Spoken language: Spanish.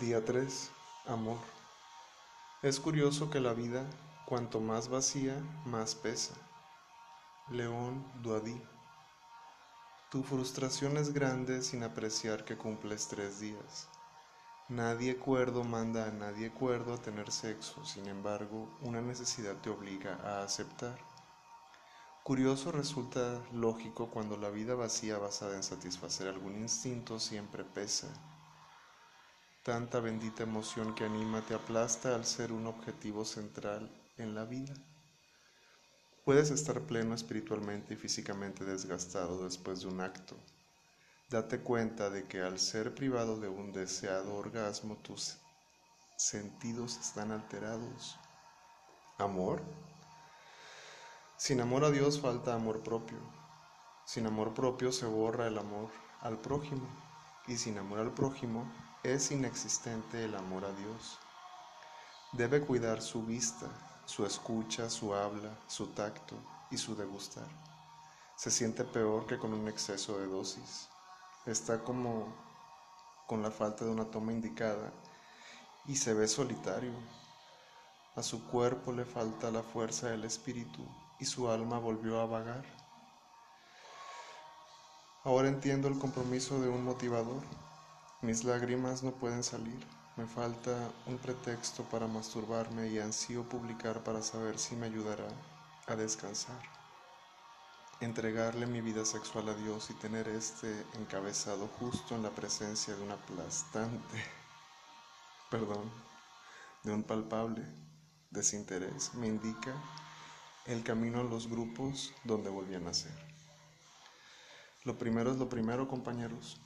Día 3. Amor. Es curioso que la vida, cuanto más vacía, más pesa. León Duadí. Tu frustración es grande sin apreciar que cumples tres días. Nadie cuerdo manda a nadie cuerdo a tener sexo, sin embargo, una necesidad te obliga a aceptar. Curioso resulta lógico cuando la vida vacía basada en satisfacer algún instinto siempre pesa Tanta bendita emoción que anima te aplasta al ser un objetivo central en la vida. Puedes estar pleno espiritualmente y físicamente desgastado después de un acto. Date cuenta de que al ser privado de un deseado orgasmo tus sentidos están alterados. ¿Amor? Sin amor a Dios falta amor propio. Sin amor propio se borra el amor al prójimo. Y sin amor al prójimo es inexistente el amor a Dios. Debe cuidar su vista, su escucha, su habla, su tacto y su degustar. Se siente peor que con un exceso de dosis. Está como con la falta de una toma indicada y se ve solitario. A su cuerpo le falta la fuerza del espíritu y su alma volvió a vagar. Ahora entiendo el compromiso de un motivador mis lágrimas no pueden salir, me falta un pretexto para masturbarme y ansío publicar para saber si me ayudará a descansar. Entregarle mi vida sexual a Dios y tener este encabezado justo en la presencia de un aplastante, perdón, de un palpable desinterés, me indica el camino a los grupos donde volví a nacer. Lo primero es lo primero, compañeros.